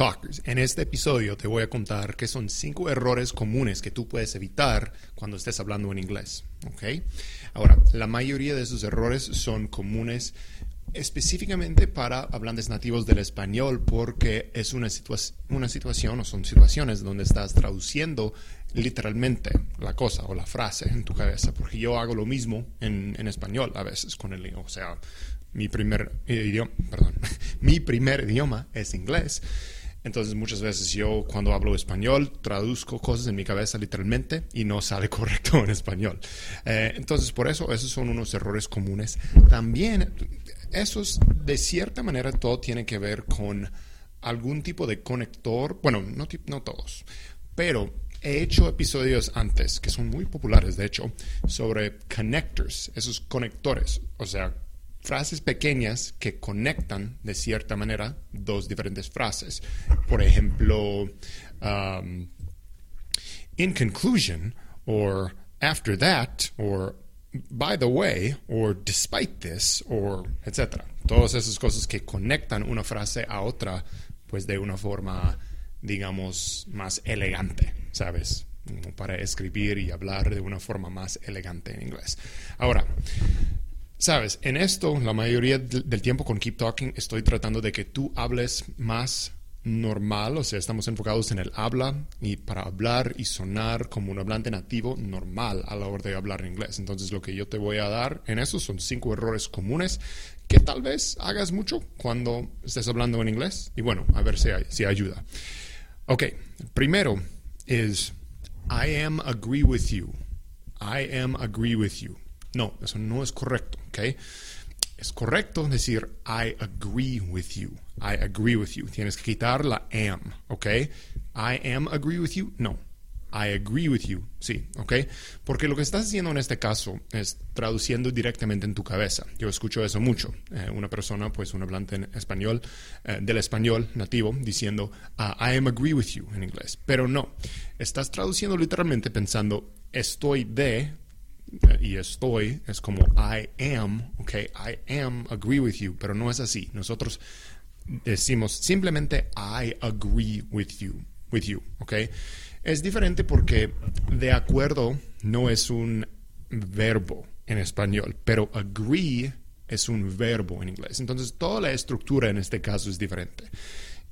Talkers, en este episodio te voy a contar qué son cinco errores comunes que tú puedes evitar cuando estés hablando en inglés. ¿ok? Ahora, la mayoría de esos errores son comunes específicamente para hablantes nativos del español porque es una, una situación o son situaciones donde estás traduciendo literalmente la cosa o la frase en tu cabeza, porque yo hago lo mismo en, en español a veces con el, o sea, mi primer idioma, perdón, mi primer idioma es inglés. Entonces muchas veces yo cuando hablo español traduzco cosas en mi cabeza literalmente y no sale correcto en español. Eh, entonces por eso esos son unos errores comunes. También esos de cierta manera todo tiene que ver con algún tipo de conector, bueno, no, no todos, pero he hecho episodios antes que son muy populares de hecho sobre connectors, esos conectores, o sea, frases pequeñas que conectan de cierta manera dos diferentes frases. Por ejemplo, um, in conclusion, or after that, or by the way, or despite this, or etc. Todas esas cosas que conectan una frase a otra, pues de una forma, digamos, más elegante, ¿sabes? para escribir y hablar de una forma más elegante en inglés. Ahora, Sabes, en esto, la mayoría del tiempo con Keep Talking estoy tratando de que tú hables más normal, o sea, estamos enfocados en el habla y para hablar y sonar como un hablante nativo normal a la hora de hablar inglés. Entonces, lo que yo te voy a dar en eso son cinco errores comunes que tal vez hagas mucho cuando estés hablando en inglés y bueno, a ver si, si ayuda. Ok, primero es I am agree with you. I am agree with you. No, eso no es correcto, ¿ok? Es correcto decir I agree with you. I agree with you. Tienes que quitar la am, ¿ok? I am agree with you. No. I agree with you. Sí, ¿ok? Porque lo que estás haciendo en este caso es traduciendo directamente en tu cabeza. Yo escucho eso mucho. Eh, una persona, pues un hablante en español, eh, del español nativo, diciendo ah, I am agree with you en inglés. Pero no. Estás traduciendo literalmente pensando estoy de y estoy es como I am, ok, I am, agree with you, pero no es así. Nosotros decimos simplemente I agree with you, with you, ok. Es diferente porque de acuerdo no es un verbo en español, pero agree es un verbo en inglés. Entonces toda la estructura en este caso es diferente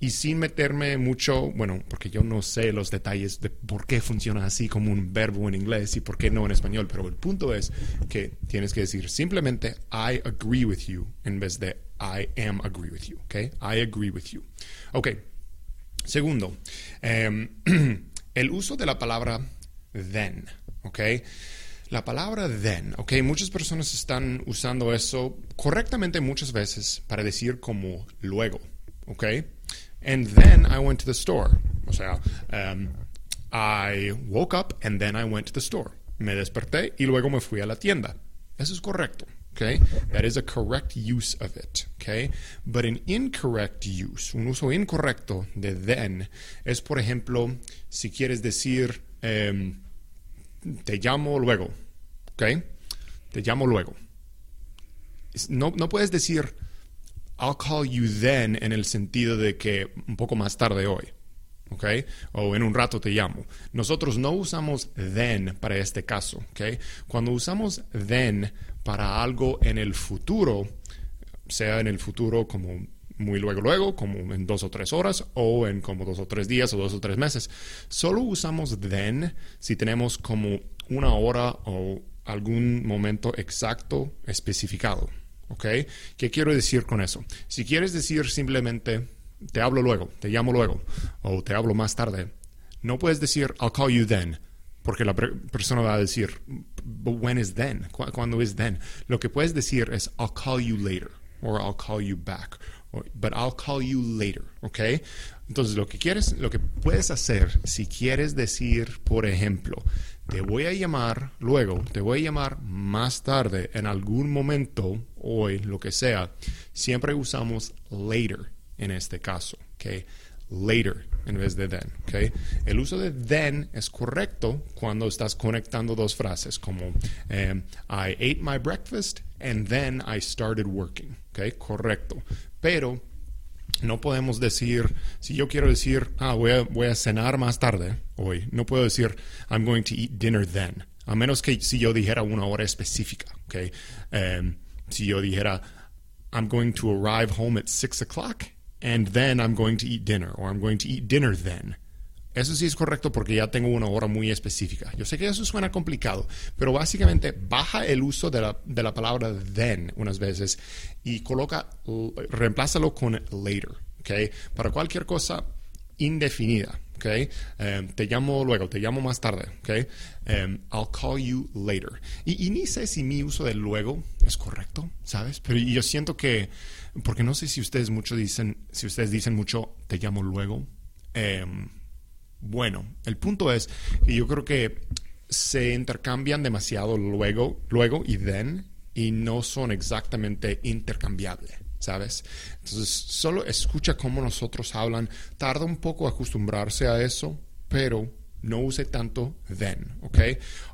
y sin meterme mucho, bueno, porque yo no sé los detalles de por qué funciona así como un verbo en inglés y por qué no en español, pero el punto es que tienes que decir simplemente I agree with you en vez de I am agree with you, ¿ok? I agree with you. Ok, segundo, em, el uso de la palabra then, ¿ok? La palabra then, ¿ok? Muchas personas están usando eso correctamente muchas veces para decir como luego, ¿ok? And then I went to the store. O sea, um, I woke up and then I went to the store. Me desperté y luego me fui a la tienda. Eso es correcto. Okay? That is a correct use of it. Okay? But an incorrect use, un uso incorrecto de then, es por ejemplo, si quieres decir, um, te llamo luego. Okay? Te llamo luego. No, no puedes decir, I'll call you then en el sentido de que un poco más tarde hoy. ¿ok? O en un rato te llamo. Nosotros no usamos then para este caso, ¿ok? Cuando usamos then para algo en el futuro, sea en el futuro como muy luego luego, como en dos o tres horas, o en como dos o tres días o dos o tres meses, solo usamos then si tenemos como una hora o algún momento exacto especificado. ¿Ok? ¿Qué quiero decir con eso? Si quieres decir simplemente, te hablo luego, te llamo luego, o te hablo más tarde, no puedes decir, I'll call you then, porque la persona va a decir, when is then? ¿Cuándo es then? Lo que puedes decir es, I'll call you later, or I'll call you back, but I'll call you later, ¿ok? Entonces, lo que quieres, lo que puedes hacer, si quieres decir, por ejemplo, te voy a llamar luego, te voy a llamar más tarde, en algún momento, hoy, lo que sea, siempre usamos later en este caso, ¿ok? Later en vez de then, ¿ok? El uso de then es correcto cuando estás conectando dos frases como em, I ate my breakfast and then I started working, ¿ok? Correcto. Pero no podemos decir, si yo quiero decir, ah, voy a, cenar más tarde hoy, no puedo decir, I'm going to eat dinner then, a menos que si yo dijera una hora específica, ¿ok? Um, si yo dijera, I'm going to arrive home at 6 o'clock and then I'm going to eat dinner, or I'm going to eat dinner then. Eso sí es correcto porque ya tengo una hora muy específica. Yo sé que eso suena complicado, pero básicamente baja el uso de la, de la palabra then unas veces y coloca, reemplázalo con later, ¿ok? Para cualquier cosa indefinida, ¿ok? Em, te llamo luego, te llamo más tarde, ¿ok? Um, I'll call you later. Y, ni sé si mi uso de luego es correcto, ¿sabes? Pero yo siento que, porque no sé si ustedes mucho dicen, si ustedes dicen mucho, te llamo luego. Um, bueno, el punto es que yo creo que se intercambian demasiado luego, luego y then y no son exactamente intercambiables, ¿sabes? Entonces, solo escucha cómo nosotros hablan, tarda un poco acostumbrarse a eso, pero no use tanto then, ¿ok?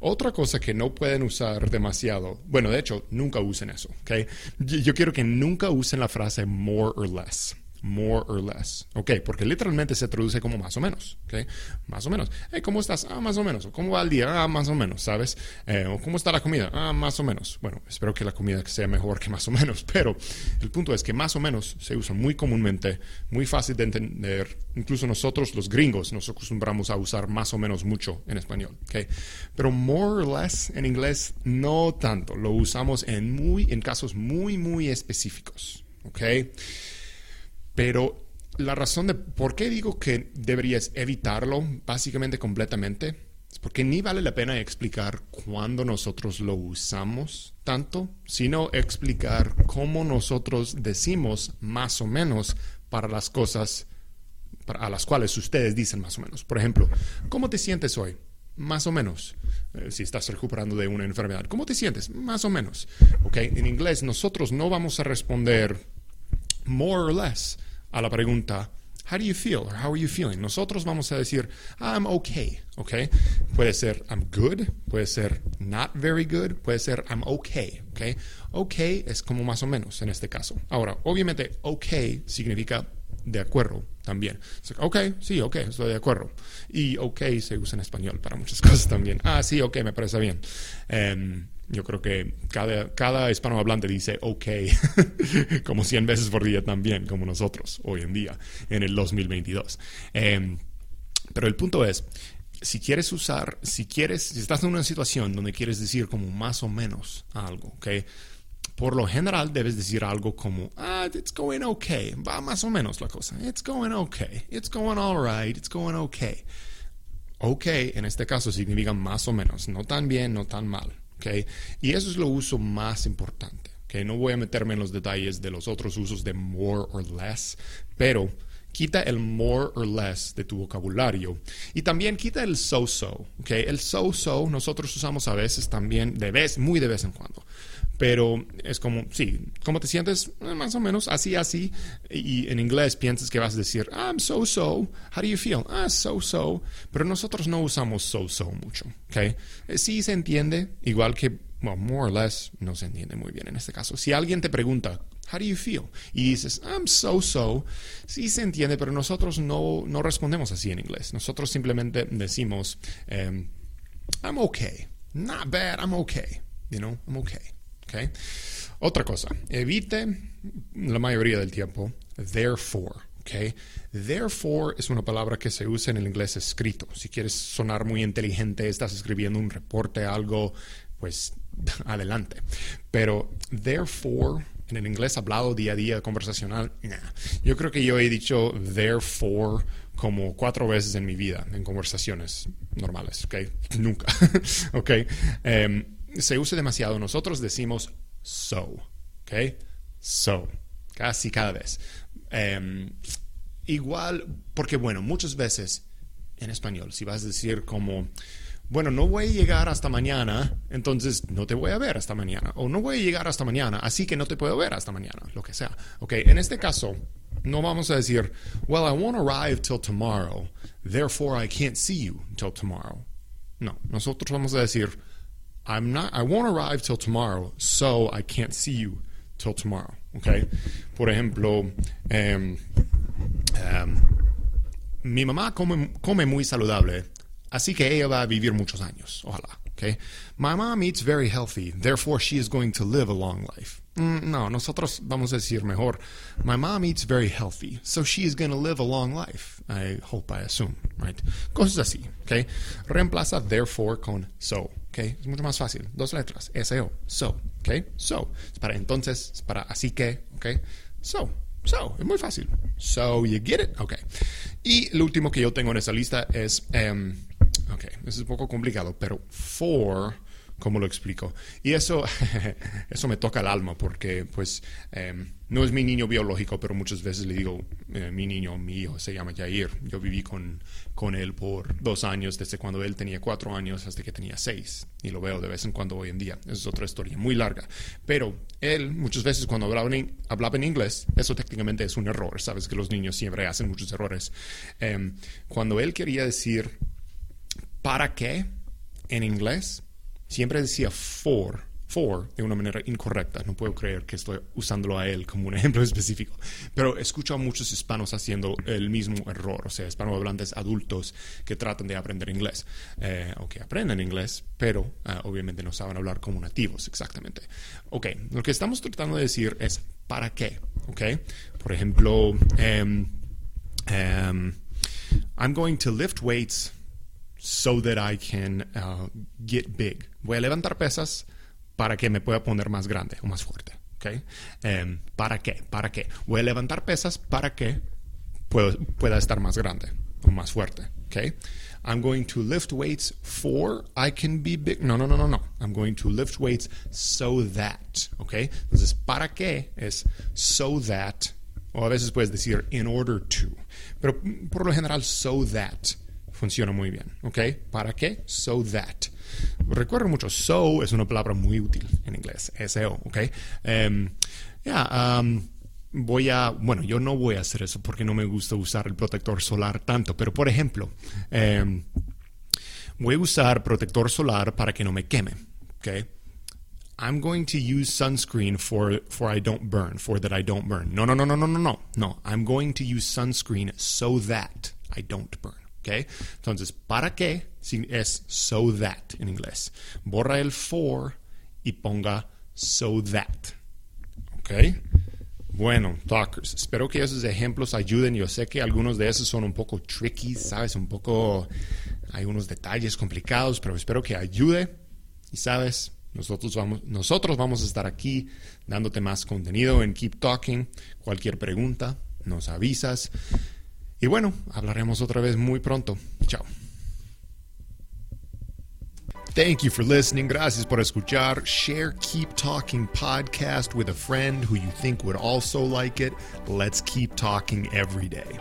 Otra cosa que no pueden usar demasiado, bueno, de hecho, nunca usen eso, ¿ok? Yo quiero que nunca usen la frase more or less more or less. Ok, porque literalmente se traduce como más o menos. Ok, más o menos. ¿Cómo estás? Ah, más o menos. ¿Cómo va el día? Ah, más o menos, ¿sabes? Eh, ¿Cómo está la comida? Ah, más o menos. Bueno, espero que la comida sea mejor que más o menos, pero el punto es que más o menos se usa muy comúnmente, muy fácil de entender. Incluso nosotros, los gringos, nos acostumbramos a usar más o menos mucho en español. Ok, pero more or less en inglés no tanto. Lo usamos en, muy, en casos muy, muy específicos. Ok. Pero la razón de por qué digo que deberías evitarlo básicamente completamente es porque ni vale la pena explicar cuándo nosotros lo usamos tanto, sino explicar cómo nosotros decimos más o menos para las cosas a las cuales ustedes dicen más o menos. Por ejemplo, ¿cómo te sientes hoy? Más o menos. Eh, si estás recuperando de una enfermedad, ¿cómo te sientes? Más o menos. ¿Ok? En inglés nosotros no vamos a responder more or less a la pregunta How do you feel? Or how are you feeling? Nosotros vamos a decir I'm okay, okay? Puede ser I'm good, puede ser not very good, puede ser I'm okay, okay? Okay es como más o menos en este caso. Ahora, obviamente okay significa de acuerdo también. Ok, sí, ok, estoy de acuerdo. Y ok se usa en español para muchas cosas también. Ah, sí, ok, me parece bien. Um, yo creo que cada, cada hispanohablante dice ok como 100 veces por día también, como nosotros hoy en día, en el 2022. Em, pero el punto es, si quieres usar, si quieres, si estás en una situación donde quieres decir como más o menos algo, ¿ok? Por lo general debes decir algo como, ah, it's going okay, va más o menos la cosa, it's going okay, it's going alright, it's going okay. Ok, en este caso significa más o menos, no tan bien, no tan mal. Y eso es lo uso más importante. ¿okay? No voy a meterme en los detalles de los otros usos de more or less, pero quita el more or less de tu vocabulario y también quita el so-so. ¿okay? El so-so nosotros usamos a veces también, de vez, muy de vez en cuando pero es como, sí, ¿cómo te sientes? Eh, más o menos, así, así. Y en inglés piensas que vas a decir, I'm so-so, how do you feel? Ah, so-so. Pero nosotros no usamos so-so mucho, ¿ok? Eh, sí se entiende, igual que, well, more or less, no se entiende muy bien en este caso. Si alguien te pregunta, how do you feel? Y dices, I'm so-so, sí se entiende, pero nosotros no, no respondemos así en inglés. Nosotros simplemente decimos, um, I'm okay. Not bad, I'm okay. You know, I'm okay. Otra cosa, evite la mayoría del tiempo therefore. Okay. Therefore es una palabra que se usa en el inglés escrito. Si quieres sonar muy inteligente, estás escribiendo un reporte, algo, pues adelante. Pero therefore en el inglés hablado día a día conversacional, yo creo que yo he dicho therefore como cuatro veces en mi vida en conversaciones normales, ¿ok? Nunca, ¿ok? Em, se usa demasiado. Nosotros decimos so, ¿ok? So, casi cada vez. Em, igual, porque bueno, muchas veces en español, si vas a decir como, bueno, no voy a llegar hasta mañana, entonces no te voy a ver hasta mañana. O no voy a llegar hasta mañana, así que no te puedo ver hasta mañana, lo que sea. Ok, en este caso, no vamos a decir, well, I won't arrive till tomorrow, therefore I can't see you till tomorrow. No, nosotros vamos a decir, I'm not, I won't arrive till tomorrow, so I can't see you till tomorrow. Okay? Por ejemplo, um, um, mi mamá come, come muy saludable, así que ella va a vivir muchos años. Ojalá. Okay? My mom eats very healthy, therefore she is going to live a long life. Mm, no, nosotros vamos a decir mejor. My mom eats very healthy, so she is going to live a long life. I hope, I assume, right? Cosas así, okay? Reemplaza therefore con so, okay? Es mucho más fácil. Dos letras, S-O, so, okay? So, es para entonces, es para así que, okay? So, so, es muy fácil. So, you get it? Okay. Y lo último que yo tengo en esa lista es, um, ok, es un poco complicado, pero for ¿Cómo lo explico? Y eso, eso me toca el alma porque, pues, em, no es mi niño biológico, pero muchas veces le digo, eh, mi niño, mi hijo, se llama Jair. Yo viví con, con él por dos años, desde cuando él tenía cuatro años hasta que tenía seis. Y lo veo de vez en cuando hoy en día. Es otra historia muy larga. Pero él, muchas veces cuando hablaba en, hablaba en inglés, eso técnicamente es un error. Sabes que los niños siempre hacen muchos errores. Em, cuando él quería decir, ¿para qué? En inglés siempre decía for, for de una manera incorrecta. No puedo creer que estoy usándolo a él como un ejemplo específico. Pero escucho a muchos hispanos haciendo el mismo error. O sea, hispanohablantes adultos que tratan de aprender inglés eh, o que aprenden inglés, pero eh, obviamente no saben hablar como nativos exactamente. Ok, lo que estamos tratando de decir es ¿para qué? Ok, por ejemplo, um, um, I'm going to lift weights so that I can uh, get big. Voy a levantar pesas para que me pueda poner más grande o más fuerte. Um, ¿Para qué? ¿Para qué? Voy a levantar pesas para que pueda, pueda estar más grande o más fuerte. I'm going to lift weights for I can be big. No, no, no, no, no. I'm going to lift weights so that. Okay? Entonces, ¿para qué? Es so that. O a veces puedes decir in order to. Pero por lo general, so that funciona muy bien. ¿Ok? ¿Para qué? So that. Recuerdo mucho, so es una palabra muy útil en inglés, S-O, ¿ok? Um, um, voy a, bueno, yo no voy a hacer eso porque no me gusta usar el protector solar tanto, pero por ejemplo, um, voy a usar protector solar para que no me queme, ¿ok? I'm going to use sunscreen for, for I don't burn, for that I don't burn. No, no, no, no, no, no. No, I'm going to use sunscreen so that I don't burn. ¿Okay? Entonces, ¿para qué? Es so that en inglés. Borra el for y ponga so that. ¿Ok? Bueno, talkers, espero que esos ejemplos ayuden. Yo sé que algunos de esos son un poco tricky, ¿sabes? Un poco. Hay unos detalles complicados, pero espero que ayude. Y sabes, nosotros vamos, nosotros vamos a estar aquí dándote más contenido en Keep Talking. Cualquier pregunta, nos avisas. Y bueno, hablaremos otra vez muy pronto. Chao. Thank you for listening. Gracias por escuchar. Share Keep Talking podcast with a friend who you think would also like it. Let's keep talking every day.